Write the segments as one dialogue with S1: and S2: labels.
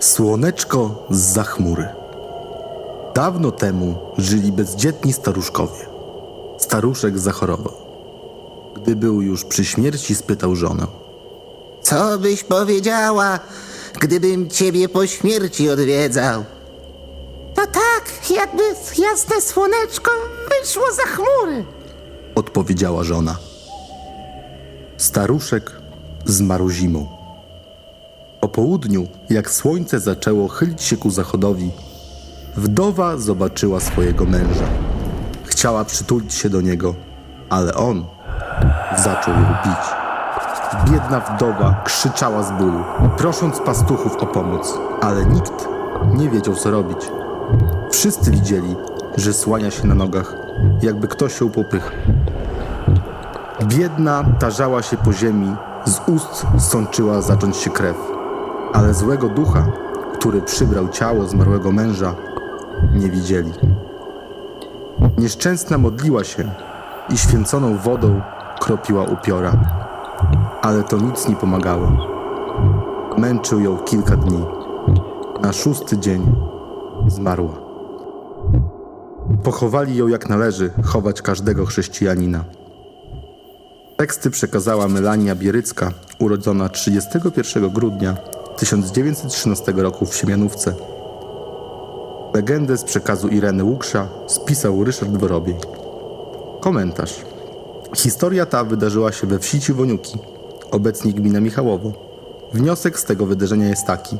S1: Słoneczko z za chmury. Dawno temu żyli bezdzietni staruszkowie. Staruszek zachorował. Gdy był już przy śmierci, spytał żonę.
S2: Co byś powiedziała, gdybym ciebie po śmierci odwiedzał?
S3: To tak, jakby jasne słoneczko wyszło za chmury.
S1: Odpowiedziała żona. Staruszek zmarł zimą. Po południu, jak słońce zaczęło chylić się ku zachodowi, wdowa zobaczyła swojego męża. Chciała przytulić się do niego, ale on zaczął ją bić. Biedna wdowa krzyczała z bólu, prosząc pastuchów o pomoc, ale nikt nie wiedział, co robić. Wszyscy widzieli, że słania się na nogach, jakby ktoś ją popycha. Biedna tarzała się po ziemi, z ust sączyła zacząć się krew, ale złego ducha, który przybrał ciało zmarłego męża, nie widzieli. Nieszczęsna modliła się i święconą wodą kropiła upiora, ale to nic nie pomagało. Męczył ją kilka dni. Na szósty dzień zmarła. Pochowali ją jak należy chować każdego chrześcijanina. Teksty przekazała Melania Bierycka, urodzona 31 grudnia 1913 roku w Siemianówce. Legendę z przekazu Ireny Łuksza spisał Ryszard Worobiej. Komentarz. Historia ta wydarzyła się we wsi Ciwoniuki, obecnie gmina Michałowo. Wniosek z tego wydarzenia jest taki.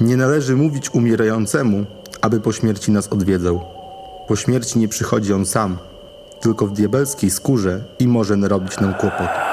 S1: Nie należy mówić umierającemu, aby po śmierci nas odwiedzał. Po śmierci nie przychodzi on sam, tylko w diabelskiej skórze i może narobić nam kłopot.